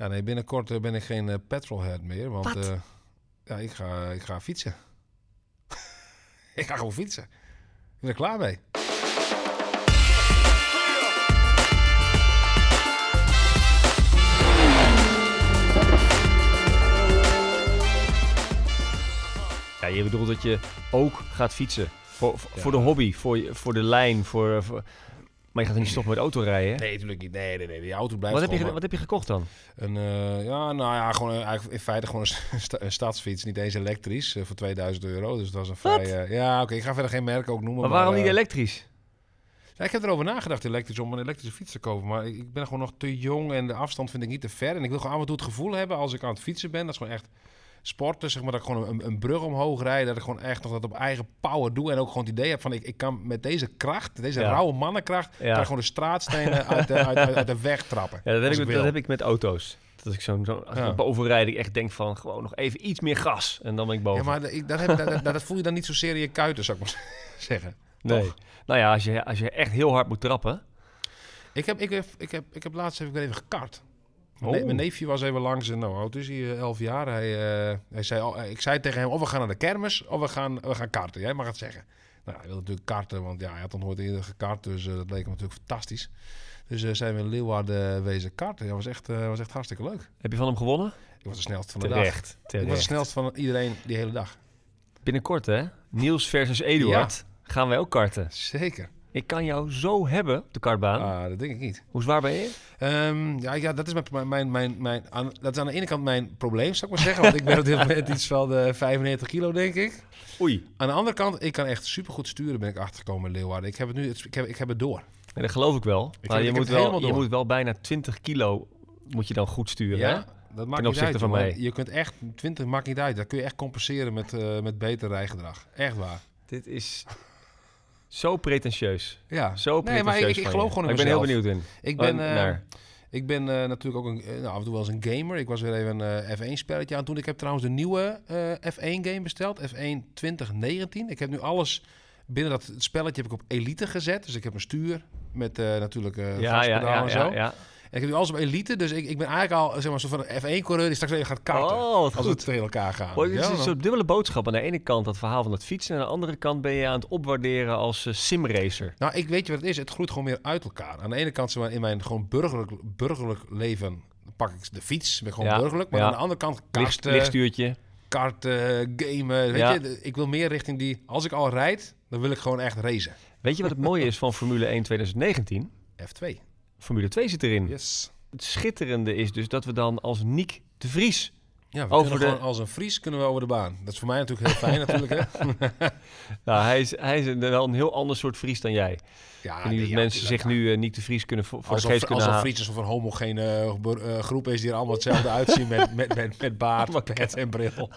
Ja, nee, binnenkort eh, ben ik geen eh, petrolhead meer, want Wat? eh, ja, ik ga, ik ga fietsen. ik ga gewoon fietsen. Ik ben er klaar mee. Ja, je bedoelt dat je ook gaat fietsen. Voor, voor, voor de hobby, voor, je- voor de lijn, voor, voor- Maar je gaat er niet stoppen met autorijden, hè? Nee, natuurlijk niet. Nee, nee, nee. Die auto blijft Wat heb, je, wat heb je gekocht dan? Een, eh, ja, nou ja, gewoon eh, eigenlijk in feite gewoon een, sta- een stadsfiets. Niet eens elektrisch, eh, voor 2000 euro. Dus dat was een vrij... ja, oké, ik ga verder geen merk ook noemen. Maar waarom niet elektrisch? ja, ik heb erover nagedacht elektrisch om een elektrische fiets te kopen. Maar ik, ik ben gewoon nog te jong en de afstand vind ik niet te ver. En ik wil gewoon af en toe het gevoel hebben als ik aan het fietsen ben. Dat is gewoon echt sporten, zeg maar. Dat ik gewoon een, een brug omhoog rijd. Dat ik gewoon echt nog dat op eigen power doe. En ook gewoon het idee heb van ik, ik kan met deze kracht, deze Ja. rauwe mannenkracht... Ja. kan gewoon de straatstenen uit de, uit, uit, uit de weg trappen. Ja, dat heb, ik, dat heb ik met auto's. Dat ik zo, zo, Ja. ik boven rijd, ik echt denk van gewoon nog even iets meer gas. En dan ben ik boven. Ja, maar dat, ik- dat, heb, dat, dat, dat voel je dan niet zozeer in je kuiten, zou ik maar zeggen. nee. toch? Nou ja, als je, als je echt heel hard moet trappen. Ik heb, ik heb, ik heb, ik heb laatst weer even gekart. Mijn, Oh. mijn neefje was even langs en nou, oud is hij? Eh, Elf jaar. Hij, eh, hij zei, al- ik zei tegen hem, of we gaan naar de kermis, of we gaan, we gaan karten. Jij mag het zeggen. Nou, hij wilde natuurlijk karten, want ja, hij had nog nooit eerder gekart, dus dat leek hem natuurlijk fantastisch. Dus eh, zijn we in Leeuwarden wezen karten. Dat was echt, eh, was echt hartstikke leuk. Heb je van hem gewonnen? Ik was de snelste van de dag. Terecht. Ik was de snelste van iedereen die hele dag. Binnenkort hè, Niels versus Eduard, gaan wij ook karten. Zeker. Ik kan jou zo hebben op de kartbaan. Ah, dat denk ik niet. Hoe zwaar ben je? Ehm, ja, ja, dat is mijn, mijn, mijn, mijn, mijn- aan, dat is aan de ene kant mijn probleem, zou ik maar zeggen. Want ik ben op dit moment iets van de 95 kilo, denk ik. Oei. Aan de andere kant, ik kan echt supergoed sturen, ben ik achtergekomen in Leeuwarden. Ik heb het nu, het- ik heb, ik heb het door. Nee, dat geloof ik wel. Ik maar heb- je, ik moet wel, je moet wel bijna 20 kilo moet je dan goed sturen. hè? Ja, dat maakt niet opzichte uit. van mij. Je kunt echt, 20 maakt niet uit. Dat kun je echt compenseren met, eh, met beter rijgedrag. Echt waar. Dit is zo pretentieus. Ja. Zo nee, pretentieus maar ik, ik geloof je. gewoon in Ik ben heel benieuwd in. Ik ben, Oh, eh, naar. Ik ben eh, natuurlijk ook een, eh, nou, af en toe wel eens een gamer. Ik was weer even een eh, F1-spelletje aan toen. Ik heb trouwens de nieuwe eh, F1-game besteld. F1 2019. Ik heb nu alles binnen dat spelletje heb ik op elite gezet. Dus ik heb een stuur met natuurlijk eh Ja, ja, en zo. ja, ja. Ik heb nu alles op elite. Dus ik, ik ben eigenlijk al zeg maar, zo van een F1-coureur die straks weer gaat karten. Oh, als we goed. tegen elkaar gaan. Het is Ja, een dan- soort dubbele boodschap. Aan de ene kant dat verhaal van het fietsen. En aan de andere kant ben je aan het opwaarderen als eh, simracer. Nou, ik weet je wat het is. Het groeit gewoon meer uit elkaar. Aan de ene kant, zeg maar, in mijn gewoon burgerlijk, burgerlijk leven pak ik de fiets. Ben gewoon Ja, burgerlijk. Maar ja. aan de andere kant karten, lichtstuurtje. karten, gamen. Weet je, ik wil meer richting die... Als ik al rijd, dan wil ik gewoon echt racen. Weet je wat het mooie is van Formule 1 2019? F2. Formule 2 zit erin. Yes. Het schitterende is dus dat we dan als Niek de Vries... Ja, we Over kunnen de- gewoon als een Fries kunnen we over de baan. Dat is voor mij natuurlijk heel fijn natuurlijk. Hè? Nou, hij is, hij is een, wel een heel ander soort Fries dan jij. Ja, niet nee, dat ja, mensen zich nu eh, Niek de Vries kunnen voor, de Alsof, geest kunnen halen. Fries alsof een homogene eh, groep is die er allemaal hetzelfde uitzien met, met, met, met baard, pet en bril.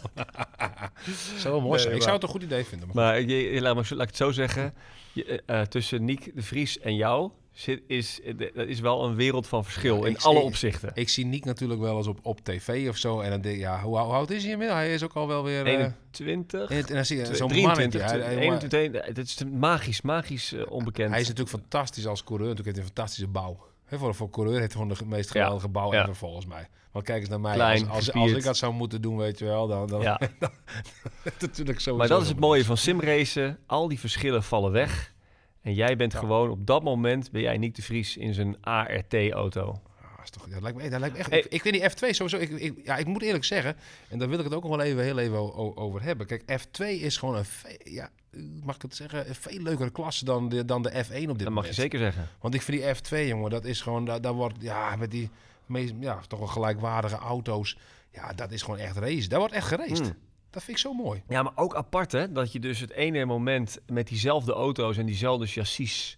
wel mooi Nee. Ik maar- zou het een goed idee vinden. Maar Maar je, laat, me, zo- laat ik het zo zeggen. Je, tussen Niek de Vries en jou zit, is, eh, dat is wel een wereld van verschil Ja, in alle zie- opzichten. Ik zie Nick natuurlijk wel eens op, op tv of zo. En dan denk ik, ja, hoe, hoe oud is hij inmiddels? Hij is ook al wel weer... eh, 21, en, het- en dan zie je zo'n 23, mannetje. Hij, hij- 21, het is magisch, magisch eh, onbekend. hij is natuurlijk fantastisch als coureur. Natuurlijk heeft hij een fantastische bouw. Voor, voor coureur heeft hij gewoon de meest Ja, geweldige bouw ja. ever volgens mij. Want kijk eens naar mij. Klein, als, als, ik dat zou moeten doen, weet je wel, dan... dan ja. natuurlijk zo. Maar dat is het mooie van simracen. Al die verschillen vallen weg. En jij bent Ja. gewoon op dat moment, ben jij Niek de Vries in zijn ART-auto. Ah, is toch, dat, lijkt me, dat lijkt me echt... Hey. Ik, ik weet die F2 sowieso... Ik, ik, ja, ik moet eerlijk zeggen, en daar wil ik het ook nog wel even, heel even over hebben. Kijk, F2 is gewoon een... Ja, mag ik het zeggen? Een veel leukere klasse dan de, dan de F1 op dit Dat mag moment. je zeker zeggen. Want ik vind die F2, jongen, dat is gewoon... Daar, daar wordt, ja, met die meest, ja, toch wel gelijkwaardige auto's... Ja, dat is gewoon echt race. Daar wordt echt geraced. Hmm. Dat vind ik zo mooi. Ja, maar ook apart hè, dat je dus het ene moment met diezelfde auto's en diezelfde chassis...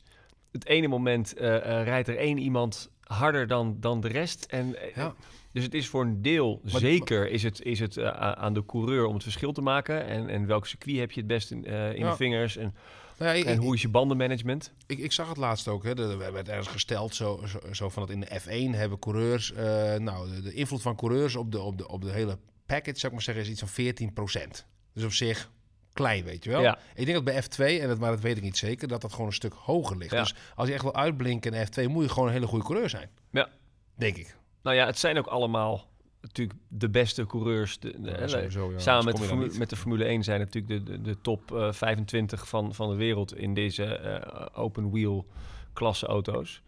Het ene moment eh, eh, rijdt er één iemand harder dan, dan de rest. En, eh, Ja. Dus het is voor een deel, Maar- zeker is het, is het aan de coureur om het verschil te maken. En, en welk circuit heb je het best in, eh, in Ja. de vingers. En, Nou ja, ik, en hoe is je bandenmanagement? Ik, ik zag het laatst ook. Hè. Er werd ergens gesteld zo, zo, zo van dat in de F1 hebben coureurs... nou, de, de invloed van coureurs op de, op, de, op de hele package, zou ik maar zeggen, is iets van 14%. Dus op zich klein, weet je wel. Ja. Ik denk dat bij F2, en dat, maar dat weet ik niet zeker, dat dat gewoon een stuk hoger ligt. Ja. Dus als je echt wil uitblinken in F2, moet je gewoon een hele goede coureur zijn. Ja. Denk ik. Nou ja, het zijn ook allemaal natuurlijk de beste coureurs. De, de- Ja, hè, sowieso, ja. Samen met de, kom je dan Formu- niet. met de Formule 1 zijn natuurlijk de, de, de top eh, 25 van, van de wereld in deze eh, open wheel klasse auto's.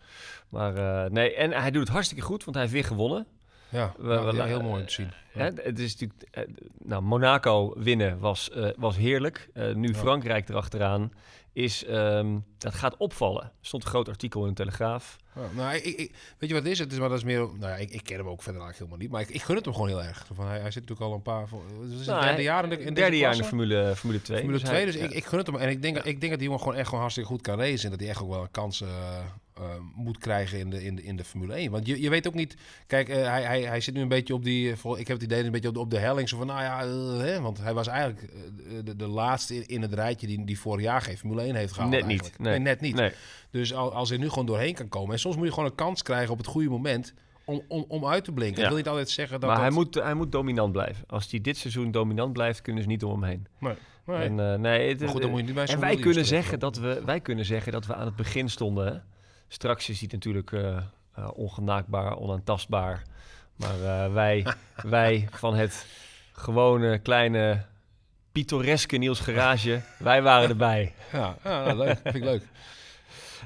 Maar eh, nee, en hij doet het hartstikke goed, want hij heeft weer gewonnen. Ja, We- ja, we- ja, heel mooi om te zien. Ja. Hè, het is natuurlijk, eh, nou, Monaco winnen was, eh, was heerlijk. Eh, nu. Frankrijk erachteraan is, ehm, dat gaat opvallen. Er stond een groot artikel in de Telegraaf. Nou, ik, ik- weet je wat het is? Het is, maar dat is meer, nou ja, ik, ik ken hem ook verder eigenlijk helemaal niet. Maar ik, ik gun het hem gewoon heel erg. Van, hij, hij zit natuurlijk al een paar... voor- Het is Nou, derde jaar in de, in derde jaar in de. Formule, Formule 2. Formule 2, dus hij- ik, ik gun het hem. En ik denk, ik denk dat die jongen gewoon echt gewoon hartstikke goed kan racen. En dat hij echt ook wel een kans eh, moet krijgen in de, in, de, in de Formule 1. Want je, je weet ook niet... Kijk, eh, hij, hij, hij zit nu een beetje op die... eh, ik heb het idee een beetje op de, op de helling. Zo van, nou ja... eh, hè, want hij was eigenlijk de, de laatste in, in het rijtje die, die vorig jaar geen Formule 1 heeft gehaald. Net niet, nee. net niet. Nee. Dus al- als hij nu gewoon doorheen kan komen. En soms moet je gewoon een kans krijgen op het goede moment om, om, om uit te blinken. Ja. Ik wil niet altijd zeggen dat... maar hij moet, hij moet dominant blijven. Als hij dit seizoen dominant blijft, kunnen ze niet om hem heen. Nee, nee. En, nee, het- maar goed, dan moet je niet bij en wij kunnen, zeggen dat we, wij kunnen zeggen dat we aan het begin stonden. Hè? Straks is hij natuurlijk eh, eh, ongenaakbaar, onaantastbaar. Maar eh, wij, wij van het gewone, kleine, pittoreske Niels Garage, wij waren erbij. Ja, ja nou, leuk. Vind ik leuk.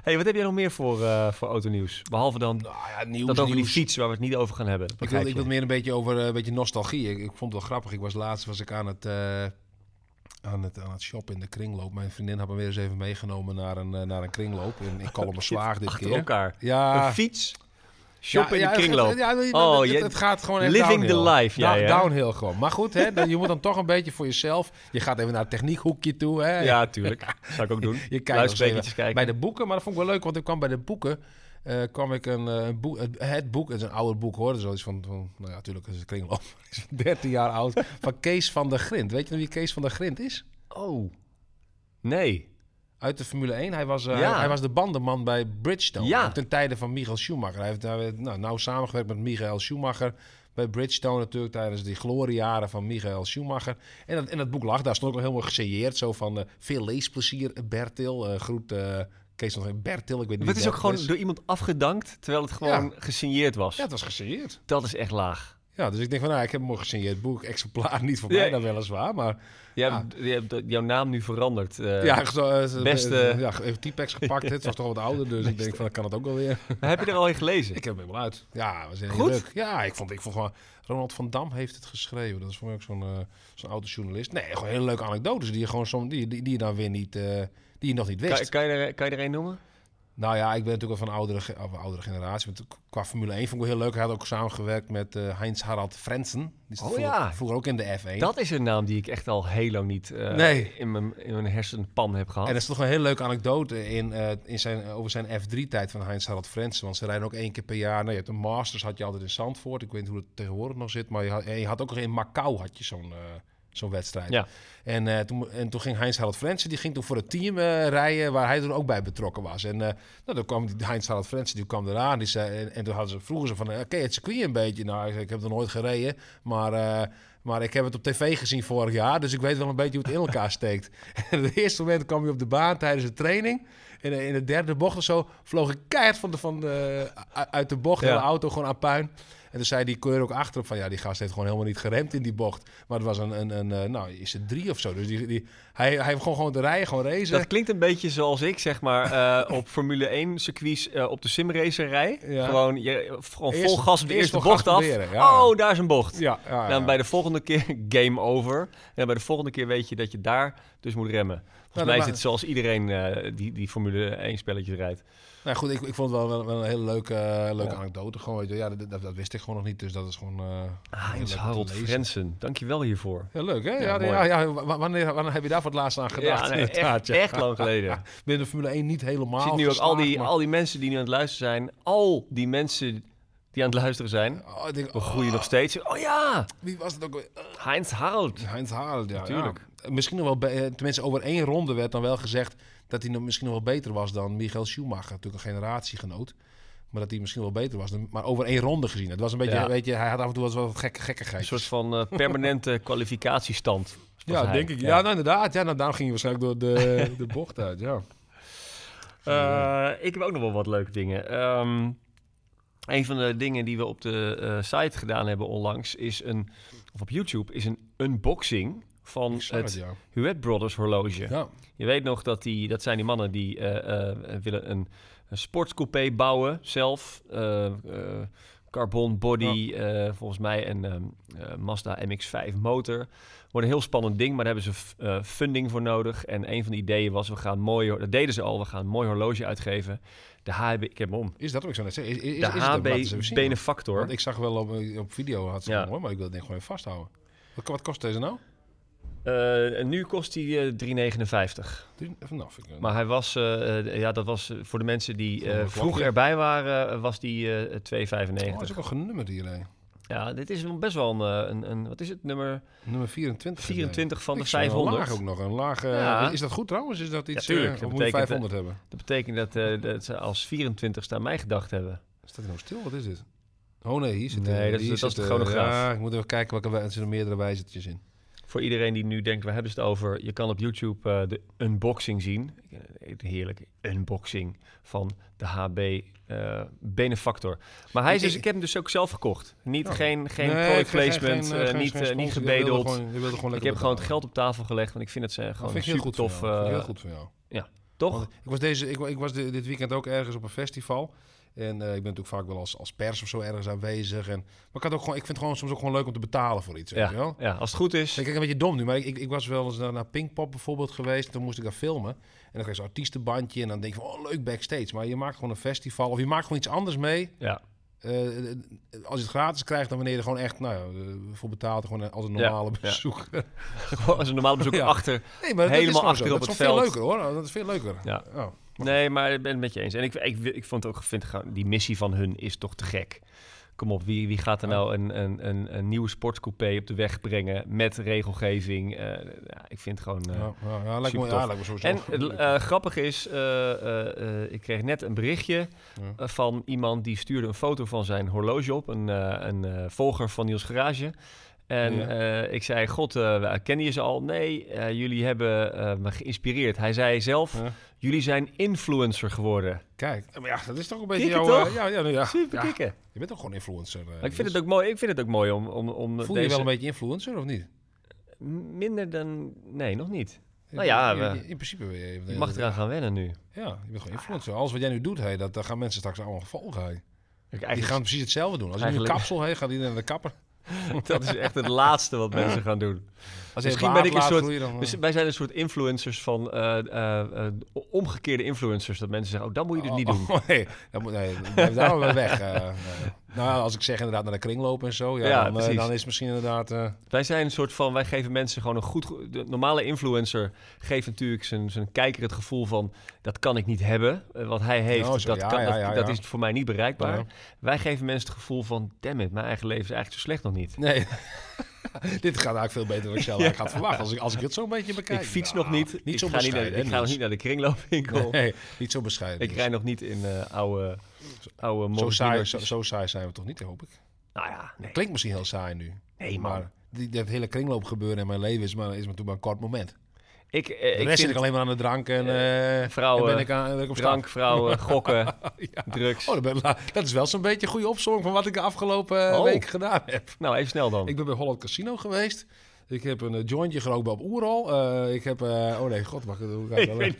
hey, wat heb jij nog meer voor, eh voor autonieuws? Behalve dan Nou ja, nieuws, dat over die fiets waar we het niet over gaan hebben. Ik wil, ik wil meer een beetje over een beetje nostalgie. Ik, ik vond het wel grappig. Ik was laatst was ik aan het, aan het, aan het shoppen in de kringloop. Mijn vriendin had me weer eens even meegenomen naar een, eh, naar een kringloop in, in Kalmerswaag dit Achter keer. elkaar. Ja, Een fiets, shoppen ja, in de ja, kringloop. het- Ja, Oh, het, gaat gewoon echt living the downhill. life, jij, Da- hè? Downhill gewoon. Maar goed, hè, dan- je moet dan toch een beetje voor jezelf. Je gaat even naar het techniekhoekje toe. Hè. Ja, tuurlijk. Zou ik ook doen. Je kijkt even kijken. bij de boeken, maar dat vond ik wel leuk, want ik kwam bij de boeken. Eh, kwam ik een, eh, een boek, het, het boek, het is een ouder boek hoor, dus zoiets van, van nou ja, natuurlijk is het kringloop, is 13 jaar oud, van Kees van der Grint. Weet je nog wie Kees van der Grint is? Oh. Nee. Uit de Formule 1. Hij was, eh, Ja. hij, hij was de bandenman bij Bridgestone. Ja. Ten tijde van Michael Schumacher. Hij heeft daar nou, nauw samengewerkt met Michael Schumacher. Bij Bridgestone natuurlijk tijdens die gloriejaren van Michael Schumacher. En dat, en dat boek lag daar. stond ook nog helemaal gesigneerd. Zo van veel leesplezier, Bertil. groet Kees van. Bertil, ik weet niet Het is ook gewoon door iemand afgedankt, terwijl het gewoon gesigneerd was. Ja, het was gesigneerd. Dat is echt laag. Ja, dus ik denk van, nou, ik heb een mooi gesigneerd boek. Exemplaar niet voor mij dan weliswaar, maar... Je Ja. hebt, je hebt jouw naam nu veranderd. eh. ja, zo, eh, beste- eh, ja, even T-Pex gepakt. Het was toch wat ouder, dus ik denk van, dan kan het ook wel weer. Heb je er al in gelezen? Ik heb hem helemaal uit. Ja, was heel Goed? leuk. Ja, ik vond, ik vond gewoon... Ronald van Dam heeft het geschreven. Dat is voor mij ook zo'n zo'n autojournalist. Nee, gewoon hele leuke anekdotes die je gewoon zo, die, die, die je dan weer niet... die je nog niet wist. kan, kan, je er, kan je er een noemen? Nou ja, ik ben natuurlijk wel van oudere, of oudere generatie. Qua Formule 1 vond ik wel heel leuk. Hij had ook samengewerkt met eh, Heinz Harald Frenzen. Die zat Oh vroeger, ja. vroeger ook in de F1. Dat is een naam die ik echt al heel lang niet eh, Nee. in, mijn, in mijn hersenpan heb gehad. En er is toch een hele leuke anekdote in, eh, in zijn, over zijn F3-tijd van Heinz Harald Frenzen. Want ze rijden ook één keer per jaar. Nou, je hebt een Masters had je altijd in Zandvoort. Ik weet niet hoe het tegenwoordig nog zit. Maar je had, je had ook nog in Macau had je zo'n zo'n wedstrijd. Ja. En, eh, toen, en toen ging Heinz Harald Frenzen, die ging toen voor het team eh, rijden waar hij toen ook bij betrokken was. En eh, nou, dan kwam die Heinz Harald Frenzen, die kwam eraan. Die zei, en, en toen hadden ze, vroegen ze van, oké, het circuit een beetje. Nou, ik, ik heb er nooit gereden, maar, maar ik heb het op tv gezien vorig jaar. Dus ik weet wel een beetje hoe het in elkaar steekt. En het eerste moment kwam hij op de baan tijdens de training. En in de derde bocht of zo vloog ik keihard van de, van de, uit de bocht. Ja. De auto gewoon aan puin. En toen zei die keur ook achterop van... ja, die gast heeft gewoon helemaal niet geremd in die bocht. Maar het was een, een, een eh, nou, is het drie of zo. Dus die, die, hij, hij heeft gewoon, gewoon te rijden, gewoon racen. Dat klinkt een beetje zoals ik, zeg maar, eh, op Formule 1 circuits eh, op de simracer rij. Ja. Gewoon, je, gewoon vol gas op de eerst eerste bocht af. ja. Oh, daar is een bocht. ja, dan bij de volgende keer game over. En bij de volgende keer weet je dat je daar dus moet remmen. Volgens Nou, mij is zoals iedereen die, die Formule 1 spelletjes rijdt. Nou goed, ik, ik vond het wel, wel, wel een hele leuke, eh, leuke Ja. anekdote. Gewoon, weet je, ja, dat, dat, dat wist ik gewoon nog niet. Dus dat is gewoon eh, heel Ah, te Harold. Frensen, dankjewel hiervoor. Heel leuk, hè? Ja, Ja, ja, ja, wanneer, wanneer heb je daar voor het laatst aan gedacht? Ja, nee, echt, ja. echt lang geleden. Binnen de Formule 1 niet helemaal Je ziet nu ook al die, maar- al die mensen die nu aan het luisteren zijn. Al die mensen die aan het luisteren zijn. Oh, ik denk, We groeien nog steeds. Oh ja, Wie was het ook weer? Heinz Harold. Heinz Harald, ja. Natuurlijk. ja. Misschien nog wel, eh, tenminste over één ronde werd dan wel gezegd dat hij misschien nog wel beter was dan Michael Schumacher. Natuurlijk een generatiegenoot. Maar dat hij misschien wel beter was. Maar over één ronde gezien. Het was een beetje, Ja. weet je, hij had af en toe wel wat gekke, gekkigheid. Een soort van eh, permanente kwalificatiestand. Ja, hij. denk ik. Ja, nou, inderdaad. Ja, nou, daarom ging hij waarschijnlijk door de, de bocht uit, ja. Eh, ik heb ook nog wel wat leuke dingen. Ehm, Een van de dingen die we op de eh, site gedaan hebben onlangs is een, of op YouTube, is een unboxing van het ja. Huet Brothers horloge. Ja, Je weet nog dat die, dat zijn die mannen die eh, eh, willen een, een sportscoupé bouwen zelf. eh, eh, carbon body, eh, volgens mij een ehm, eh, Mazda MX-5 motor. Wordt een heel spannend ding, maar daar hebben ze f- eh, funding voor nodig. En een van de ideeën was, we gaan mooi, dat deden ze al, we gaan een mooi horloge uitgeven. De HB, ik heb hem om. is dat wat ik zo net zeggen? Is, is, is, De het ook? HB Laat eens even zien, Benefactor. Want ik zag wel op, op video had ze Ja. hem, hoor, maar ik wil het ding gewoon even vasthouden. Wat, wat kost deze nou? Eh, en nu kost hij eh 3,59. Drie- even, nou, ik, Maar hij was, eh, ja, dat was voor de mensen die vroeg erbij waren, was die eh 2,95. oh, hij is ook wel genummerd hier. hè. Ja, dit is best wel een, een, een wat is het, nummer Nummer 24. is 24 van de Ik zie wel 500. Laag ook nog, een laag. Ja. Is dat goed trouwens? Is dat iets? tuurlijk. Dat je betekent, 500 hebben? Dat betekent dat, dat ze als 24 aan mij gedacht hebben. Staat hij nou stil? Wat is dit? Oh nee, hier zit Nee, dat is- dat is de chronograaf. Ja, ik moet even kijken welke er zitten meerdere wijzertjes in. Voor iedereen die nu denkt, we hebben het over... Je kan op YouTube eh, de unboxing zien. Eh, Heerlijk, unboxing van de HB eh, Benefactor. Maar hij is Ik- dus, ik heb hem dus ook zelf gekocht. Niet, Oh. geen geen Nee, product geen- placement, geen, niet, geen niet Je gebedeld. gewoon- je gewoon Ik heb gewoon het geld op tafel gelegd, want ik vind het ze Dat gewoon vind heel super goed tof. heel goed van jou. toch? Want ik was, deze, ik, ik was di- dit weekend ook ergens op een festival. En eh, ik ben natuurlijk vaak wel als, als pers of zo ergens aanwezig. En, maar ik, had ook gewoon, ik vind het gewoon soms ook gewoon leuk om te betalen voor iets. Weet je Ja, wel? ja, als het goed is. Ik kijk een beetje dom nu, maar ik, ik, ik was wel eens naar, naar Pinkpop bijvoorbeeld geweest. En toen moest ik daar filmen. En dan krijg je zo'n artiestenbandje. En dan denk je van, oh leuk backstage. Maar je maakt gewoon een festival. Of je maakt gewoon iets anders mee. Ja, Eh, als je het gratis krijgt, dan wanneer je er gewoon echt nou, ja, eh, voor betaalt. Gewoon als een Ja, normale ja. bezoek. gewoon als een normaal bezoek achter. Nee, maar dat Helemaal is achter op dat is het wel veel leuker hoor. Dat is veel leuker. Ja. Oh. Nee, maar ik ben het met je eens. En ik, ik, ik vond ook, vind gewoon, die missie van hun is toch te gek. Kom op, wie, wie gaat er nou een, een, een, een nieuwe sportscoupé op de weg brengen met regelgeving? Eh, ja, ik vind het gewoon... eh, Ja, ja, ja, lijkt me, ja, lijkt me sowieso. En eh, grappig is, ik kreeg net een berichtje van iemand die stuurde een foto van zijn horloge op, een, een volger van Niels Garage. En Ja. eh, ik zei, god, eh kennen je ze al? Nee, eh, jullie hebben me geïnspireerd. Hij zei zelf, Ja. jullie zijn influencer geworden. Kijk, maar ja, dat is toch een beetje Kikken, jouw... toch? ja, ja, ja, Super kicken. Je bent toch gewoon influencer. Maar ik vind het ook mooi, ik vind het ook mooi om, om, om Voel je deze... je wel een beetje influencer of niet? Minder dan... Nee, nog niet. Nou ja, in, we- in, in principe ben je... Je mag eraan gaan wennen nu. Ja, je bent gewoon influencer. Alles wat jij nu doet, hey, dat, dat gaan mensen straks allemaal volgen. Hey. Die gaan precies hetzelfde doen. Als je nu een kapsel heeft, gaat iedereen naar de kapper. dat is echt het laatste wat mensen gaan doen. Als Misschien ben ik een soort- dan, Dus eh, wij zijn een soort influencers van eh, eh, omgekeerde influencers. Dat mensen zeggen, oh, dat moet je dus niet doen. Oh, nee, dat moet, nee, blijf daar maar weg. Nou, als ik zeg inderdaad naar de kringloop en zo, ja, Ja, dan, eh, precies. dan is misschien inderdaad... eh, Wij zijn een soort van, wij geven mensen gewoon een goed... De normale influencer geeft natuurlijk zijn, zijn kijker het gevoel van... dat kan ik niet hebben. Eh, wat hij heeft, zo, dat, ja, kan, ja, dat, dat is voor mij niet bereikbaar. Wij geven mensen het gevoel van... damn it, mijn eigen leven is eigenlijk zo slecht nog niet. Nee, dit gaat eigenlijk veel beter dan ik zelf eigenlijk had verwacht. Als ik, als ik het zo een beetje bekijk. ik fiets Nou, nog niet. Niet ik zo ga niet, naar, bescheiden, ik ga nog niet naar de kringloopwinkel. Nee, niet zo bescheiden. Ik rij nog niet in eh, oude, oude zo, saai, zo, saai zijn we toch niet, hoop ik. Nou ja, nee. Klinkt misschien heel saai nu. Nee. Maar die, dat hele kringloopgebeuren in mijn leven is maar, is maar toen maar een kort moment. Ik, eh, De ik zit ik alleen maar aan de drank en, eh vrouwen, en ben ik, aan, ben ik op drank, vrouwen, gokken, Ja. drugs. Oh, dat, ben- la- dat is wel zo'n beetje een goede opzomming van wat ik de afgelopen eh, Oh. week gedaan heb. Nou, even snel dan. Ik ben bij Holland Casino geweest. Ik heb een eh, jointje gerookt op Oerol. Eh, ik heb... eh, oh nee, god. Hoe ga ik, Ik wel- weet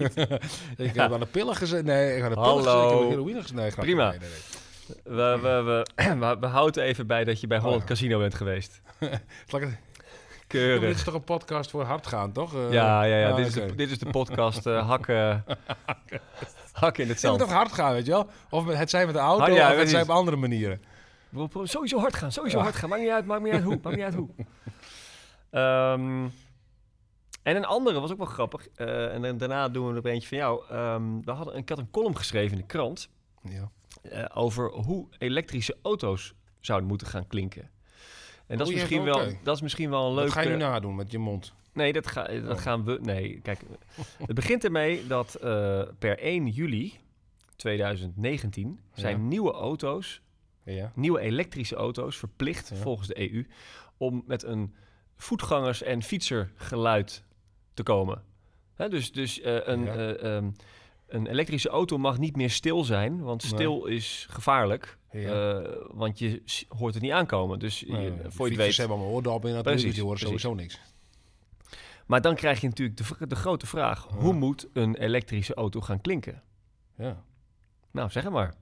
ik Ja. heb aan de pillen gezeten. Nee, ik heb aan de pillen. Ik heb heroïne gezeten. Nee. Prima. Nee, nee, nee. We, we, we, we, houden even bij dat je bij Holland ja. Casino bent geweest. Maar dit Keurig. is toch een podcast voor hard gaan, toch? Eh, Ja, ja, ja. ah, dit, is de, dit is de podcast eh, hakken, hakken in het Je moet zand. toch hard gaan, weet je wel? Of met- het zijn met de auto, Ah, ja, of het zijn op andere manieren. Sowieso hard gaan, sowieso Ja. hard gaan. Maakt niet uit, maakt niet uit hoe, maakt niet uit hoe. Ehm, en een andere was ook wel grappig. eh, en daarna doen we er eentje van jou. Ehm, we hadden, ik had een column geschreven in de krant Ja. over hoe elektrische auto's zouden moeten gaan klinken. En dat, Oh, is, ja, misschien wel, dat is misschien wel een Wat leuk... ga je nu nadoen met je mond? Nee, dat, ga, dat Oh. gaan we. Nee, kijk. Het begint ermee dat eh, per 1 juli 2019 zijn Ja. nieuwe auto's, Ja. nieuwe elektrische auto's, verplicht volgens de EU om met een voetgangers- en fietsergeluid te komen. Hè, dus dus eh, een, eh, ehm, een elektrische auto mag niet meer stil zijn, want Nee. stil is gevaarlijk. Ja. Eh, want je hoort het niet aankomen. Dus je- Nee, voor je het weet. hebben allemaal oordop in dat Precies, die horen precies. sowieso niks. Maar dan krijg je natuurlijk de, de grote vraag: Ja. hoe moet een elektrische auto gaan klinken? Ja. Nou, zeg maar.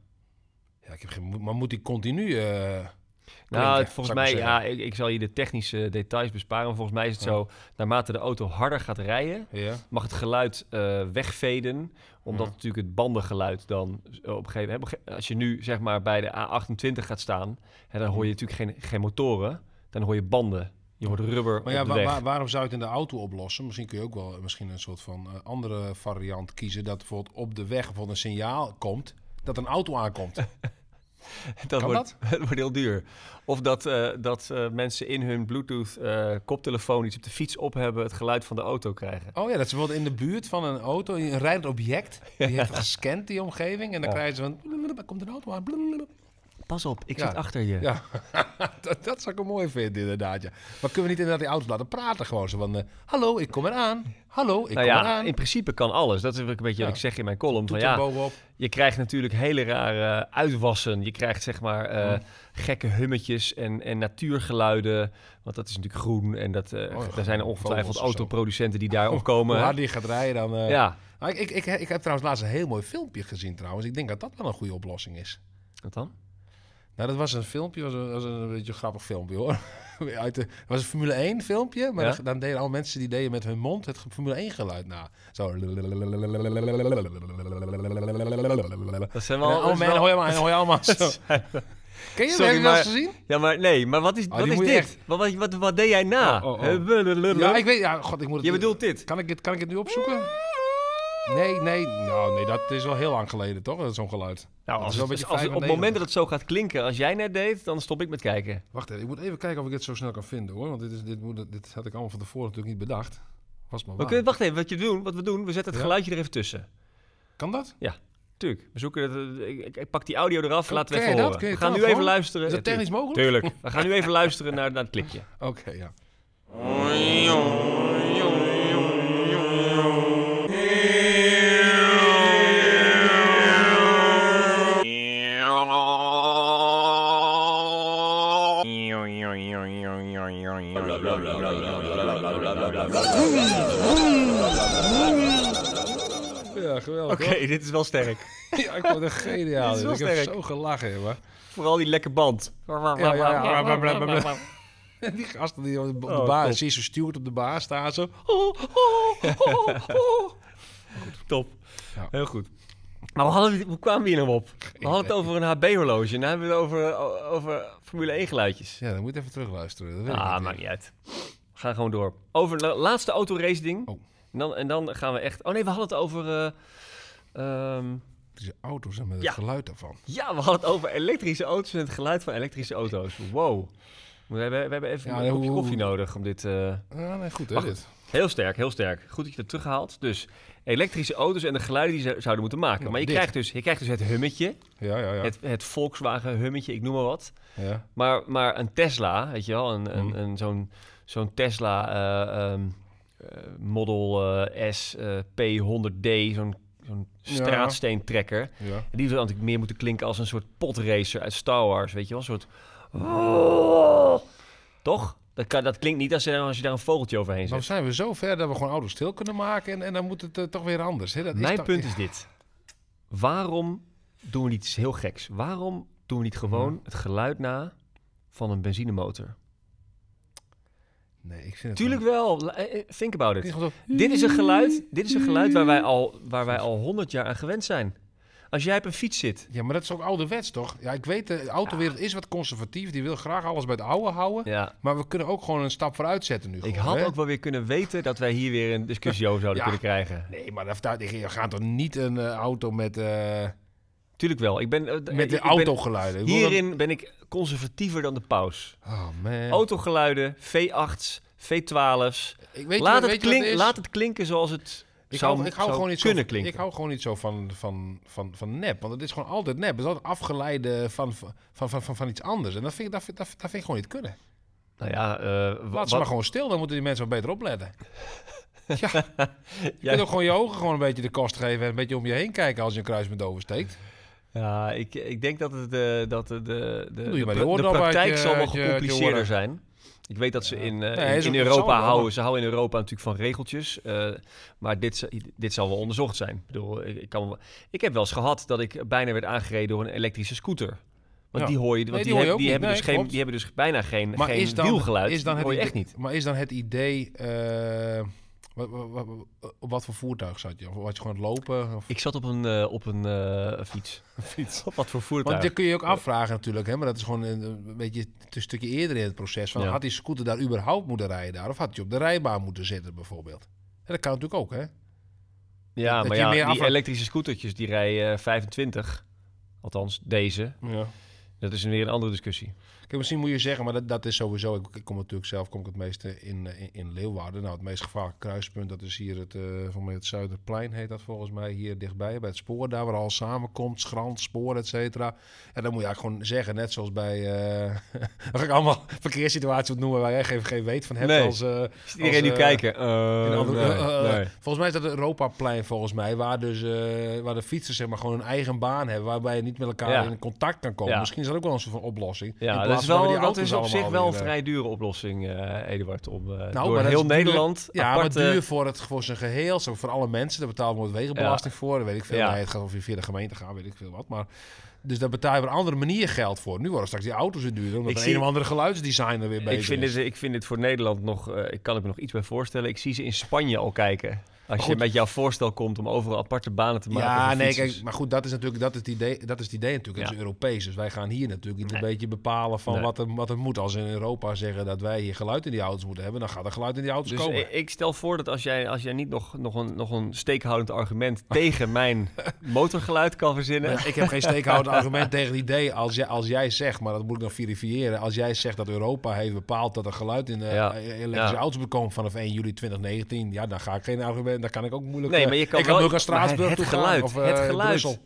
ja ik heb geen, maar moet die continu... eh, Nou, het- volgens mij, ja, ik, ik zal je de technische details besparen. Maar volgens mij is het Ja. zo, naarmate de auto harder gaat rijden, ja. mag het geluid eh, wegveden. Omdat Ja. natuurlijk het bandengeluid dan op een gegeven moment... Als je nu zeg maar bij de A28 gaat staan, hè, dan hoor je natuurlijk geen, geen motoren. Dan hoor je banden. Je hoort rubber Maar ja, op de wa- weg. wa- waarom zou je het in de auto oplossen? Misschien kun je ook wel misschien een soort van eh, andere variant kiezen. Dat bijvoorbeeld op de weg bijvoorbeeld een signaal komt dat een auto aankomt. dat kan wordt, het wordt heel duur. Of dat, eh, dat eh, mensen in hun Bluetooth eh, koptelefoon iets op de fiets op hebben, het geluid van de auto krijgen. Oh ja, dat is bijvoorbeeld in de buurt van een auto, een rijdend object. Die heeft gescand die omgeving en dan Ja. krijgen ze van, komt een auto aan. Pas op, ik Ja. zit achter je. Ja, dat, dat zou ik mooi vinden inderdaad. Ja. Maar kunnen we niet inderdaad die auto's laten praten gewoon zo van, eh, hallo, ik kom eraan. Hallo, ik nou kom ja, eraan. in principe kan alles. Dat is een beetje wat ik zeg in mijn column. Van, ja, bovenop. je krijgt natuurlijk hele rare uitwassen. Je krijgt zeg maar eh, Hmm. gekke hummetjes en, en natuurgeluiden. Want dat is natuurlijk groen. En dat, Oh ja, daar zijn er ongetwijfeld autoproducenten die daarop Hoe komen. harder die gaat rijden dan... Ja, Maar ik, ik, ik, ik heb trouwens laatst een heel mooi filmpje gezien trouwens. Ik denk dat dat wel een goede oplossing is. wat dan? Nou, dat was een filmpje, was een, was een beetje een grappig filmpje hoor. Uit de, het was een Formule 1 filmpje, maar Ja? dan, dan deden al mensen die deden met hun mond het Formule 1 geluid na. Zo. Dat zijn wel... oh man, wel- hoor je allemaal, hoor je allemaal zo. Ken je? Sorry, dat maar- gezien? Ja, maar nee, maar wat is, Oh, wat is dit? echt- Wat, wat, wat, wat deed jij na? Oh, oh. Ja, ik weet, ja, god, ik moet het... Je bedoelt dit? Kan ik het, kan ik het nu opzoeken? Nee, nee, nou, nee, dat is wel heel lang geleden toch, dat zo'n geluid. Nou, als is het, als, op het moment 95. dat het zo gaat klinken als jij net deed, dan stop ik met kijken. Wacht even, ik moet even kijken of ik het zo snel kan vinden hoor, want dit, is, dit, moet, dit had ik allemaal van tevoren natuurlijk niet bedacht. Was maar We waar. kunnen, wacht even, wat, je doen, wat we doen, we zetten het Ja? geluidje er even tussen. Kan dat? Tuurlijk, we zoeken het, eh, ik, ik, ik pak die audio eraf, Oh, laten we even dat? horen. We gaan nu even luisteren. Is dat Ja, technisch mogelijk? Tuurlijk. We gaan nu even luisteren naar, naar het klikje. Oké, ja. Ja, geweldig. Oké, dit is wel sterk. Ja, ik vond het geniaal. Dit is wel ik heb zo gelachen, maar. Vooral die lekke band. Ja, ja. Die gasten die op de Oh, baas, top. zie zo steward op de baas staan zo. Top. Ja. Heel goed. Maar we hadden, hoe kwamen we hier nou op? We hadden het over een HB-horloge. En nu hebben we het over, over Formule 1 geluidjes. Ja, dan moet je even terugluisteren. Dat weet Ah, niet. maakt niet uit. We gaan gewoon door. Over de laatste autorace ding. Oh. En, dan, en dan gaan we echt... Oh nee, we hadden het over... ehm, Deze auto's en met het geluid daarvan. ja, we hadden het over elektrische auto's en het geluid van elektrische auto's. Wow. We hebben, we hebben even Ja, een kopje hoe- koffie nodig om dit... eh, Ja, nee, goed hè, dit. Heel sterk, heel sterk. Goed dat je het hebt teruggehaald. Dus elektrische auto's en de geluiden die ze zouden moeten maken. Nou, maar je dit. krijgt, dus, je krijgt dus het hummetje, Ja, ja, ja. het, het Volkswagen hummetje, ik noem maar wat. ja. Maar, maar een Tesla, weet je wel, een, een, Mhm. een, zo'n, zo'n Tesla eh, ehm, eh, Model eh, S eh, P100D, zo'n, zo'n straatsteentrekker. ja. Die zou natuurlijk meer moeten klinken als een soort potracer uit Star Wars, weet je wel, een soort... Toch? Dat, kan, dat klinkt niet als, je- als je daar een vogeltje overheen Nou zet. zijn we zo ver dat we gewoon auto's stil kunnen maken en, en dan moet het eh, toch weer anders. Hè? Dat is Mijn punt is dit. Waarom doen we niet iets heel geks? Waarom doen we niet gewoon Mhm. het geluid na van een benzinemotor? Nee, ik vind het Tuurlijk wel. La- eh, eh, Think about gewoon- it. Gewoon Dit is een geluid, dit is een geluid waar wij al, waar wij al 100 jaar aan gewend zijn. Als jij op een fiets zit. Ja, maar dat is ook ouderwets toch? Ja, ik weet, de autowereld is wat conservatief. Die wil graag alles bij het oude houden. Ja, Maar we kunnen ook gewoon een stap vooruit zetten nu. ik gewoon, had hè? ook wel weer kunnen weten dat wij hier weer een discussie over zouden Ja. kunnen krijgen. Nee, maar dat, je gaat toch niet een eh, auto met, eh, Tuurlijk wel. Ik ben, eh, met de autogeluiden. Hierin ben ik conservatiever dan de paus. Oh man. Autogeluiden, V8's, V12's. ik weet, laat, je, het weet klink, is? laat het klinken zoals het Ik zou, hou, ik hou gewoon niet kunnen zo, klinken. Ik hou gewoon niet zo van, van, van, van nep. Want het is gewoon altijd nep. Het is altijd afgeleide van, van, van, van, van iets anders. En dat vind, ik, dat, vind- dat, dat vind ik gewoon niet kunnen. Nou ja, eh, wa- Laat ze maar gewoon stil. Dan moeten die mensen wat beter opletten. Je Ja. kunt ook gewoon je ogen gewoon een beetje de kost geven en een beetje om je heen kijken als je een kruisband oversteekt. Ja, ik, ik denk dat het de, dat de, de, de, je de, de praktijk je- zal wel je- je gecompliceerder zijn. Ik weet dat ze in, eh, Nee, in, Europa houden. Ze houden in Europa natuurlijk van regeltjes. eh, maar dit, dit zal wel onderzocht zijn. Ik bedoel, ik, ik, kan, ik heb wel eens gehad dat ik bijna werd aangereden door een elektrische scooter. Want Ja. die hoor je, want Nee, die, die je hebben Nee, dus geen, die hebben dus bijna geen, Maar geen is dan, wielgeluid. is dan het hoor je idee, echt niet. Maar is dan het idee... eh, wat, wat, wat- op wat voor voertuig zat je? Of was je gewoon lopen? Of Ik zat op een, eh, op een eh, fiets. fiets? Op wat voor voertuig? Want dat kun je ook afvragen natuurlijk, hè? maar dat is gewoon een, een beetje een stukje eerder in het proces. Van, Ja. Had die scooter daar überhaupt moeten rijden daar? Of had hij op de rijbaan moeten zitten bijvoorbeeld? En dat kan natuurlijk ook, hè? ja, dat maar ja, die elektrische scootertjes die rijden 25. Althans, deze. Ja. Dat is weer een andere discussie. Kijk, misschien moet je zeggen, maar dat, dat is sowieso... Ik, ik kom natuurlijk zelf kom ik het meeste in, eh, in, in Leeuwarden. Nou, het meest gevaarlijke kruispunt, dat is hier het, eh van mij het Zuiderplein heet dat volgens mij. Hier dichtbij, bij het spoor, daar waar alles samenkomt. Schrand, spoor, et cetera. En dan moet je eigenlijk gewoon zeggen, net zoals bij... eh dan ga ik allemaal verkeerssituaties noemen waar jij geen, geen weet van hebt. Nee. Als, eh, Is iedereen Als, nu eh, kijken? Eh, andere- nee, eh, eh, nee. Volgens mij is dat het Europaplein, volgens mij, waar, dus, eh, waar de fietsers zeg maar, gewoon een eigen baan hebben, waarbij je niet met elkaar Ja. in contact kan komen. Ja. Misschien is dat ook wel een soort van oplossing. In Ja, dat is, wel, die dat is op zich wel een vrij dure oplossing, eh Eduard. Om eh, maar door heel duur. Nederland Ja, aparte... maar duur voor, het, voor zijn geheel, zo voor alle mensen. Daar betalen we nooit wegenbelasting voor, dat weet ik veel. Ja. Nee, het gaat of je via de gemeente gaat, weet ik veel wat. Maar, dus daar betaal je op een andere manier geld voor. Nu worden straks die auto's weer duurder, omdat Ik zie- een of andere geluidsdesigner weer bezig ik, vind is. dit, ik vind dit voor Nederland nog... eh, ik kan ik me nog iets bij voorstellen. Ik zie ze in Spanje al kijken. Als je met jouw voorstel komt om overal aparte banen te maken Ja, nee, kijk, maar goed, dat is natuurlijk dat is het idee, dat is het idee natuurlijk. Het Ja. is Europees, dus wij gaan hier natuurlijk niet een beetje bepalen van Nee. wat, er, wat er moet. Als in Europa zeggen dat wij hier geluid in die auto's moeten hebben, dan gaat er geluid in die auto's Dus komen. ik, ik stel voor dat als jij, als jij niet nog, nog, een, nog een steekhoudend argument tegen mijn motorgeluid kan verzinnen... Nee, ik heb geen steekhoudend argument tegen het idee als jij, als jij zegt, maar dat moet ik nog verifiëren. Als jij zegt dat Europa heeft bepaald dat er geluid in de Ja. eh, elektrische Ja. auto's moet komen vanaf 1 juli 2019, ja, dan ga ik geen argument, dan kan ik ook moeilijk. Nee, eh, maar je kan ik wel- kan ook naar Straatsburg het gaan, geluid, of het eh, geluid.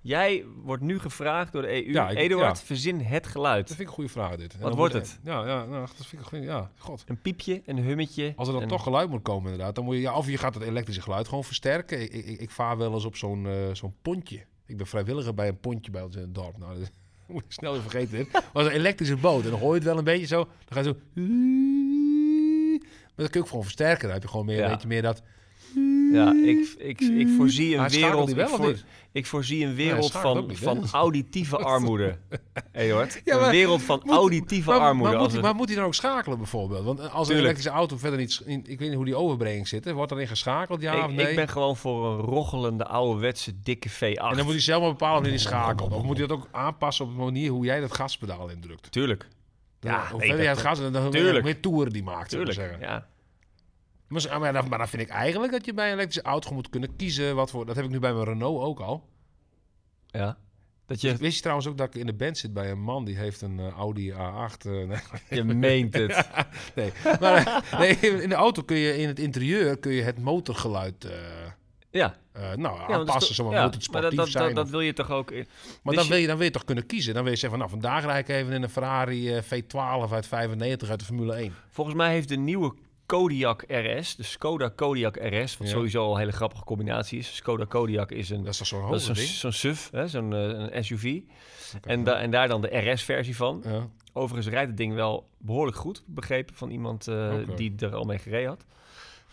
Jij wordt nu gevraagd door de EU. Ja, ik- Eduard, ja. verzin het geluid. Dat vind ik een goede vraag dit. En Wat wordt het? Ja, ja, nou, dat vind ik een. Ja, god. Een piepje, een hummetje. Als er dan en- toch geluid moet komen, inderdaad, dan moet je, ja, of je gaat het elektrische geluid gewoon versterken. Ik, ik, ik vaar wel eens op zo'n eh, zo'n pontje. Ik ben vrijwilliger bij een pontje bij ons in het dorp. Nou, dat moet je snel weer vergeten. dit. Is een elektrische boot. En dan hoor je het wel een beetje zo. Dan ga je zo. Maar dat kun je ook gewoon versterken. Dan heb je gewoon meer, een beetje meer dat. Ja, ik, ik, ik voorzie een wereld. die wel ik, of voor- ik voorzie een wereld van, van auditieve armoede. Eduard. Ja, een wereld van moet- auditieve Maar, armoede. maar, moet maar moet hij dan ook schakelen bijvoorbeeld? Want als een elektrische auto verder niet... in- Ik weet niet hoe die overbrenging zit. hè. Wordt erin geschakeld, ja of ik, nee? ik ben gewoon voor een rochelende, ouderwetse, dikke V8. En dan moet hij zelf maar bepalen wanneer hij schakelt. Of moet hij dat ook aanpassen op de manier hoe jij dat gaspedaal indrukt? Tuurlijk. Ja, hoe verder jij het gas, dan hoe tuurlijk. meer toeren die maakt, Tuurlijk, zeggen. ja. Maar, dan, maar dan vind ik eigenlijk dat je bij een elektrische auto moet kunnen kiezen wat voor... Dat heb ik nu bij mijn Renault ook al. ja. Dat je, Wist je trouwens ook dat ik in de band zit bij een man die heeft een eh, Audi A8? eh, nee, je meent het. nee. Maar eh, nee, in de auto kun je in het interieur kun je het motorgeluid... Ja. nou, ja aanpassen, zomaar ja, moet het maar dat, sportief dat, zijn. dat, wil je toch ook... Maar Wist dan je- wil, je, dan wil je toch kunnen kiezen. Dan wil je zeggen van, nou, vandaag rijd ik even in een Ferrari eh, V12 uit 95 uit de Formule 1. Volgens mij heeft de nieuwe Kodiak RS, de Skoda Kodiak RS, wat Ja. sowieso al een hele grappige combinatie is. Skoda Kodiak is een Dat is toch zo'n dat is zo'n SUV, hè, zo'n eh, een SUV. En, da- en daar dan de RS-versie van. Ja. Overigens rijdt het ding wel behoorlijk goed, begrepen van iemand eh, die er al mee gereden had.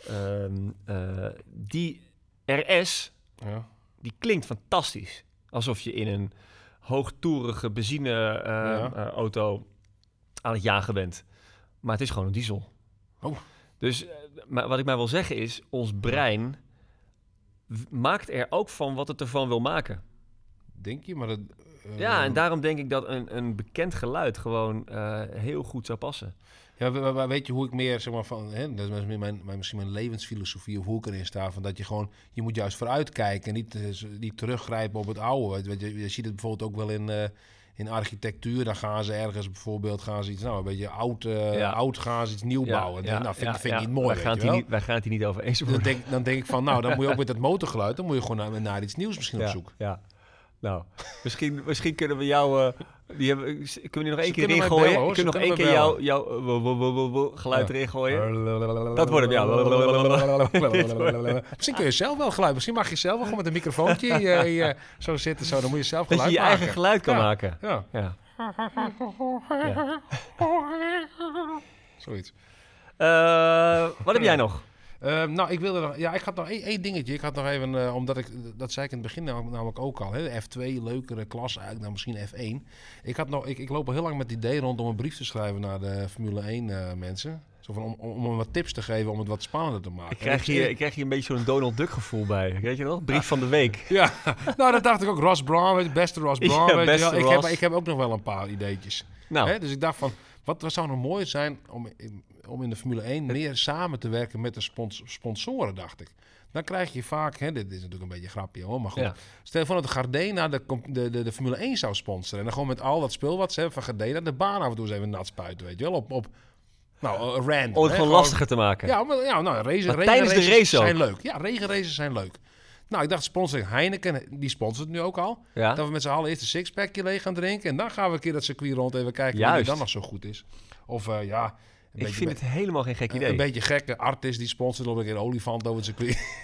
Ehm, eh, die RS, Ja. die klinkt fantastisch. Alsof je in een hoogtoerige benzine-auto aan het jagen bent. Maar het is gewoon een diesel. Oh. Dus eh, maar wat ik maar wil zeggen is, ons brein maakt er ook van wat het ervan wil maken. Denk je? Maar dat, eh, Ja, en daarom denk ik dat een, een bekend geluid gewoon eh, heel goed zou passen. Ja, we- we- we- weet je hoe ik meer, zeg maar, van, hè, dat is mijn, mijn, misschien mijn levensfilosofie of hoe ik erin sta, van dat je gewoon, je moet juist vooruitkijken en niet, niet teruggrijpen op het oude. Je, je ziet het bijvoorbeeld ook wel in, in architectuur, dan gaan ze ergens bijvoorbeeld, gaan ze iets, nou, een beetje oud, Ja. oud gaan ze iets nieuw bouwen. En denk, nou, vind, ja, vind ik ja. niet mooi, Wij gaan, het hier niet, wij gaan het hier niet over eens Dan worden. denk, dan denk ik van, nou, dan moet je ook met dat motorgeluid, dan moet je gewoon naar, naar iets nieuws misschien op Ja, zoek. ja. Nou, misschien, misschien kunnen we jou... eh, die hebben, kunnen we die nog één keer kunnen bellen, hoor. Kunnen we nog één keer kunnen jouw, wo- geluid erin gooien? Dat wordt hem, ja. Misschien kun je zelf wel geluid. Misschien mag je zelf wel gewoon met een microfoontje zo zitten. Zo. Dan moet je zelf Dat je geluid je eigen maken. geluid kan Ja. maken. Ja, Ja. zoiets. Eh, wat heb jij nog? Ehm, nou, ik wilde nog, ja, ik had nog één, één dingetje. Ik had nog even, eh, omdat ik, dat zei ik in het begin nam- namelijk ook al, hè, F2, leukere klas eigenlijk dan misschien F1. Ik, had nog, ik, ik loop al heel lang met het idee rond om een brief te schrijven naar de Formule 1 eh, mensen. Zo van, om, om, om wat tips te geven om het wat spannender te maken. Ik krijg, hier, ik krijg hier een beetje zo'n Donald Duck gevoel bij. Weet je nog? Brief van de week. Ja, nou dat dacht ik ook. Ross Brown, weet je, beste Ross Ja, Brown. weet beste wel. Ik, heb, ik heb ook nog wel een paar ideetjes. Nou, Hè? Dus ik dacht van, wat, wat zou nou mooi zijn om, om in de Formule 1 meer samen te werken met de spons- sponsoren, dacht ik. Dan krijg je vaak, hè, dit is natuurlijk een beetje een grapje hoor, maar goed. Ja. Stel je voor dat de Gardena de, de, de, de Formule 1 zou sponsoren. En dan gewoon met al dat spul wat ze hebben van Gardena de baan af en toe eens even nat spuiten, weet je wel. Op, op nou, eh, random. om het hè, gewoon lastiger te maken. ja, maar, ja nou, race, Maar race- tijdens de races race zijn leuk. Ja, regenraces zijn leuk. Nou, ik dacht sponsoring Heineken, die sponsort nu ook al. Ja? Dat we met z'n allen eerst een sixpackje leeg gaan drinken. En dan gaan we een keer dat circuit rond even kijken wie Juist. dan nog zo goed is. Of eh, ja, Ik vind het helemaal geen gek idee. een beetje gekke artist die sponsort op een keer een olifant over het circuit.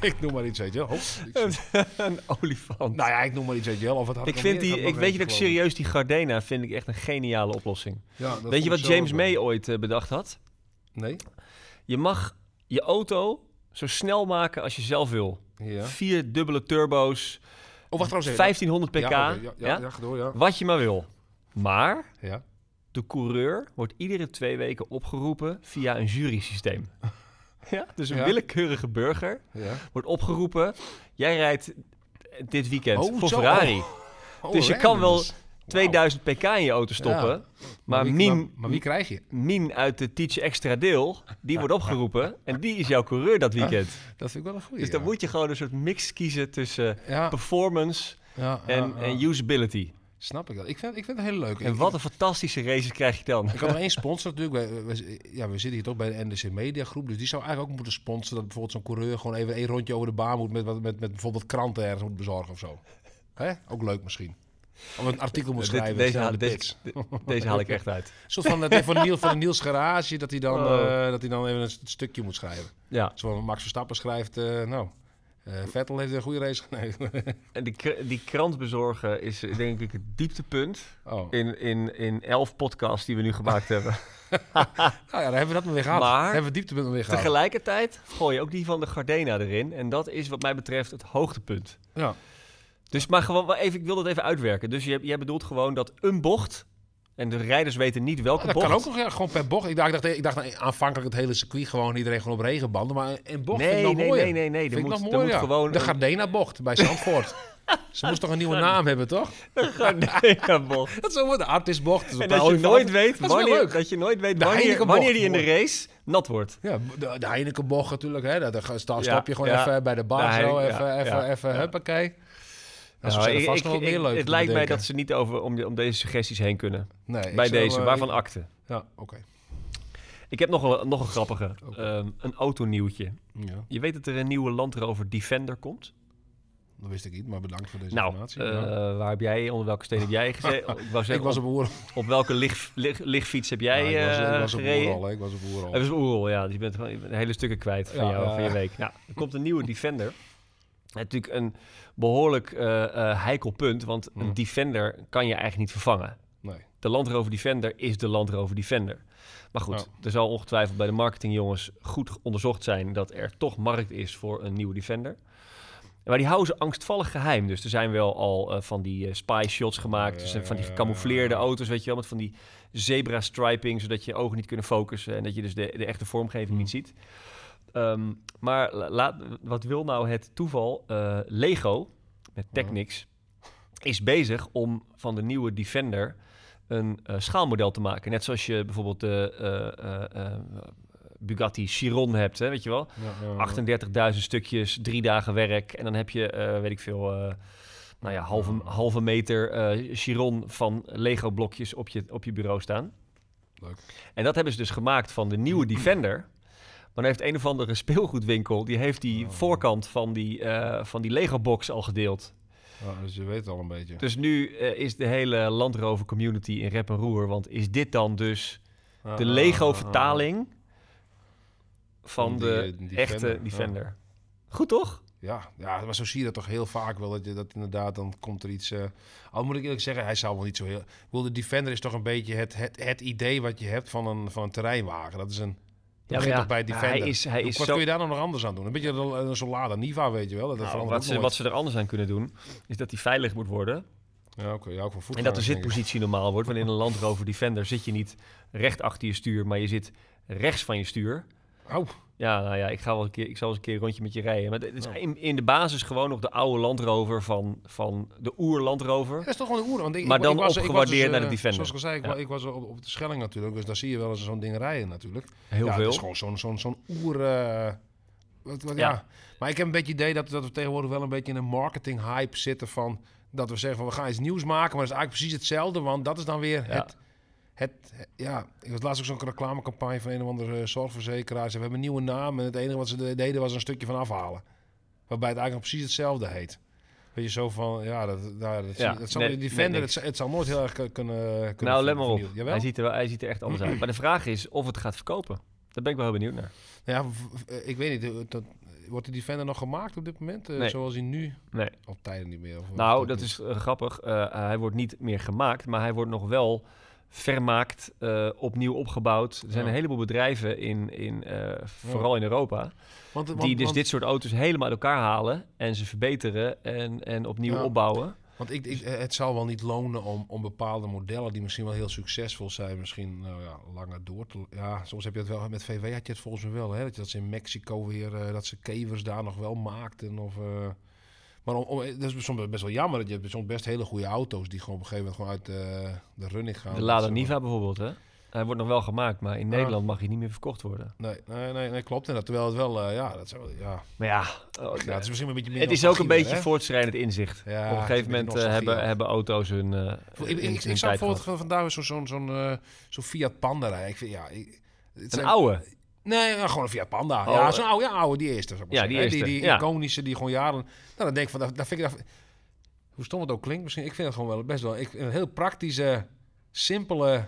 ik noem maar iets, weet je wel. Een olifant. nou ja, ik noem maar iets, weet je wel. Of het had ik nog vind die, nog ik weet je dat ik serieus die Gardena vind ik echt een geniale oplossing. Ja, weet je wat James May ooit eh, bedacht had? Nee? Je mag je auto zo snel maken als je zelf wil. Ja. Vier dubbele turbo's, Oh, wacht trouwens even. 1500 pk, Ja, ja, ja, door, ja. wat je maar wil. Maar ja. De coureur wordt iedere twee weken opgeroepen via een jurysysteem. ja, dus een Ja. willekeurige burger ja. wordt opgeroepen. Jij rijdt dit weekend Oh, voor zo. Ferrari. Oh, Dus je kan wel randoms. 2000 pk in je auto stoppen. Maar, wie, Mien, maar, maar wie krijg je? Mien uit de Teach Extra Deel, die wordt opgeroepen. En die is jouw coureur dat weekend. Dat vind ik wel een goede. Dus dan moet je gewoon een soort mix kiezen tussen ja, performance en, en usability. Snap ik dat. Ik vind, ik vind het heel leuk. En Ik- wat een fantastische races krijg je dan. Ik had nog één sponsor natuurlijk. Wij- ja, we zitten hier toch bij de NDC Media Groep. Dus die zou eigenlijk ook moeten sponsoren. Dat bijvoorbeeld zo'n coureur gewoon even één rondje over de baan moet. Met, met, met bijvoorbeeld kranten ergens moet bezorgen of zo. Hè? Ook leuk misschien. Of een artikel moet Dit- schrijven. deze, haal, de deze, haal ik echt uit. Een soort van, het van, Niels, van Niels Garage. Dat hij, dan, Oh. eh, dat hij dan even een st- stukje moet schrijven. Ja, Zoals Max Verstappen schrijft. eh, nou, Vettel heeft een goede race. Nee. en die, die krant bezorgen is eh, denk ik het dieptepunt Oh. in, in, in elf podcasts die we nu gemaakt hebben. Nou ja, dan hebben we dat maar weer gehad. Maar- Dan hebben we dieptepunt weer gehad. Tegelijkertijd gooi je ook die van de Gardena erin. En dat is wat mij betreft het hoogtepunt. Ja. Dus maar gewoon even, ik wil dat even uitwerken. Dus jij, jij bedoelt gewoon dat een bocht, en de rijders weten niet welke dat bocht. kan ook nog ja, gewoon per bocht. Ik dacht, ik dacht, ik dacht aanvankelijk het hele circuit gewoon iedereen gewoon op regenbanden. Maar een bocht vind ik Nee, nog nee, mooier. nee, nee, nee. Vind moet, nog mooier, moet ja. gewoon De een Gardena-bocht bij Zandvoort. Ze moest toch een nieuwe naam hebben, toch? Gardena-bocht. Dat is zo de artistbocht. En dat je nooit weet Dat wanneer, dat je nooit weet De wanneer, wanneer die in de race nat wordt. Ja, de, de Heineken-bocht natuurlijk. Hè. Dat, dan sta- Ja, stop je gewoon ja. even bij de bar De zo. Even, ja, even, ja, even, ja. huppakee. Nou, zo Nou, zijn er ik- vast ik- nog wat meer ik- leuk het lijkt mij dat ze niet over om, om deze suggesties heen kunnen. Nee, Bij zou, deze, eh, waarvan akte. Ja, oké. Ik heb nog een, nog een grappige. Ehm, een autonieuwtje. Ja, Je weet dat er een nieuwe Land Rover Defender komt? dat wist ik niet, maar bedankt voor deze Nou, informatie. Ja. waar heb jij, onder welke steen heb jij gezeten? ik wou ik zeggen, was op, op op welke lig, lig- lichtfiets heb jij Ja, ik was, eh, ik was op? Oerol. Ik was op Oerol. Dat is Oerol, ja. Dus je bent gewoon hele stukken kwijt van, Ja, jou, ja, van je ja. week. Nou, er komt een nieuwe Defender. Natuurlijk een behoorlijk eh, eh, heikel punt, want een Hmm. Defender kan je eigenlijk niet vervangen. Nee. De Land Rover Defender is de Land Rover Defender. Maar goed, er zal ongetwijfeld bij de marketingjongens goed onderzocht zijn dat er toch markt is voor een nieuwe Defender. Maar die houden ze angstvallig geheim. Dus er zijn wel al eh, van die spy shots gemaakt. Ja, dus van die gecamoufleerde ja. auto's, weet je wel. Met van die zebra striping, zodat je ogen niet kunnen focussen. En dat je dus de, de echte vormgeving niet ziet. Ehm, maar la- laat, wat wil nou het toeval? Eh, Lego, met Technics, is bezig om van de nieuwe Defender een eh, schaalmodel te maken. Net zoals je bijvoorbeeld de eh, Bugatti Chiron hebt, hè, weet je wel? Ja, ja, 38.000 stukjes, drie dagen werk. En dan heb je, weet ik veel, nou ja, halve, halve meter Chiron van Lego-blokjes op je, op je bureau staan. Leuk. En dat hebben ze dus gemaakt van de nieuwe Defender. Maar dan heeft een of andere speelgoedwinkel, die heeft die Oh. voorkant van die, eh, van die Lego-box al gedeeld. Ja, dus je weet al een beetje. Dus nu eh, is de hele Land Rover community in rep en roer. Want is dit dan dus Ah, de ah, ah, Lego-vertaling van die, de eh, Defender, echte ja. Defender? Goed toch? Ja, ja, maar zo zie je dat toch heel vaak wel. Dat, je, dat inderdaad, dan komt er iets... eh al moet ik eerlijk zeggen, hij zou wel niet zo heel... Ik bedoel, de Defender is toch een beetje het, het, het idee wat je hebt van een, van een terreinwagen. Dat is een... Ja, maar bij ja, Defender. hij is, hij is Wat zo... kun je daar nou nog anders aan doen? Een beetje een, een Solada Niva, weet je wel. Dat Nou, wat, ze, wat ze er anders aan kunnen doen, is dat hij veilig moet worden. Ja, oké. ja, ook voor En dat de zitpositie normaal wordt. Want in een Land Rover Defender zit je niet recht achter je stuur, maar je zit rechts van je stuur. Oh, Ja, nou ja, ik, ga wel een keer, ik zal eens een keer een rondje met je rijden. Maar het is Ja. in, in de basis gewoon nog de oude Land Rover van, van de oer Land Rover. dat is toch gewoon een oer. Want ik, Maar ik, dan ik was, was opgewaardeerd dus, naar de eh, Defender. Zoals ik al zei, ik, Ja. wa- ik was op, op de Schelling natuurlijk. Dus daar zie je wel eens zo'n ding rijden natuurlijk. Heel ja, veel. Het is gewoon zo'n zo'n zo'n oer... eh, wat, wat, ja. Ja. Maar ik heb een beetje het idee dat, dat we tegenwoordig wel een beetje in een marketing hype zitten van... Dat we zeggen van we gaan iets nieuws maken, maar dat is eigenlijk precies hetzelfde. Want dat is dan weer het, het, Ja, ik was laatst ook zo'n reclamecampagne van een of andere eh, zorgverzekeraar. Ze hebben een nieuwe naam en het enige wat ze de- deden was een stukje van afhalen. Waarbij het eigenlijk precies hetzelfde heet. Weet je, zo van, ja, dat, nou, dat, Ja, dat zal net- die het, het zal nooit heel erg kunnen, kunnen Nou, let maar op. Jawel? Hij ziet, er, wel- hij ziet er echt anders uit. Maar de vraag is of het gaat verkopen. Daar ben ik wel heel benieuwd naar. Nou ja, eh, ik weet niet, eh, dat, wordt de Defender nog gemaakt op dit moment? Eh, Nee. Zoals hij nu Nee. al tijden niet meer? Of, Nou, dat is eh, grappig. Eh, hij wordt niet meer gemaakt, maar hij wordt nog wel vermaakt, eh, opnieuw opgebouwd. Er zijn Ja. een heleboel bedrijven in, in eh, vooral in Europa, Want, want, die dus want, dit soort auto's helemaal uit elkaar halen en ze verbeteren en, en opnieuw Ja. opbouwen. Want ik, ik, het zal wel niet lonen om, om bepaalde modellen die misschien wel heel succesvol zijn, misschien nou ja, langer door te... Ja, soms heb je het wel, met VW had je het volgens mij wel, hè? Dat, je, dat ze in Mexico weer, eh, dat ze kevers daar nog wel maakten of... eh, maar om, om, dat is soms best wel jammer, dat je hebt soms best hele goede auto's die gewoon op een gegeven moment gewoon uit eh, de running gaan. De Lada Niva bijvoorbeeld, hè? Hij wordt nog wel gemaakt, maar in. Nederland mag hij niet meer verkocht worden. Nee, nee, nee, nee klopt. En dat, terwijl het wel, eh, ja, dat zou, ja, Maar ja, ja, het is misschien een beetje meer het is ook een beetje hè? voortschrijdend inzicht. Ja, Op een gegeven een moment eh, hebben, hebben auto's hun, eh Ik, hun- ik, ik, gehad. bijvoorbeeld vandaag zo'n zo'n zo'n eh, zo'n Fiat Panda rijden. Ik vind, ja, ik, het Een zijn- oude. Nee, ja, gewoon een Fiat Panda. Oh, ja, zo'n oude, ja, oude, die eerste. Maar Ja, die eerste, Die, die ja. iconische, die gewoon jaren... Nou, dan denk ik van, dat, dat vind ik... Dat, hoe stom het ook klinkt misschien. Ik vind het gewoon wel best wel... Ik, een heel praktische, simpele...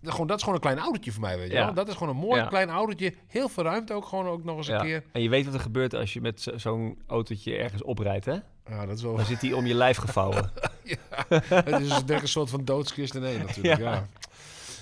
dat- Gewoon, dat is gewoon een klein autootje voor mij, weet je Ja. wel. Dat is gewoon een mooi Ja. klein autootje. Heel veel ruimte ook gewoon ook nog eens Ja. een keer. En je weet wat er gebeurt als je met zo- zo'n autootje ergens oprijdt, hè? Ja, dat is wel... Dan zit hij om je lijf gevouwen. het is een soort van doodskist in één natuurlijk. Ja.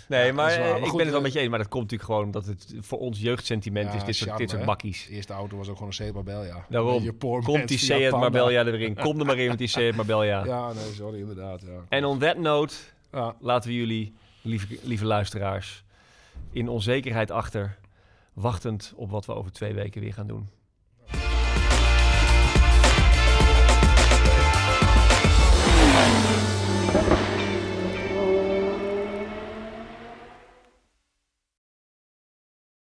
Nee, Ja, maar, dat is waar. eh, Maar ik goed, ben het wel eh, met je eens. Maar dat komt natuurlijk gewoon omdat het voor ons jeugdsentiment Ja, is. Dit soort, dit soort bakkies. De eerste auto was ook gewoon een Seat Marbella. Daarom. Poor Komt die Seat. Marbella erin. Kom er maar in met die Seat Marbella. Ja, nee, sorry, inderdaad. Ja. En on that note Ja. laten we jullie, lieve, lieve luisteraars, in onzekerheid achter. Wachtend op wat we over twee weken weer gaan doen. Thank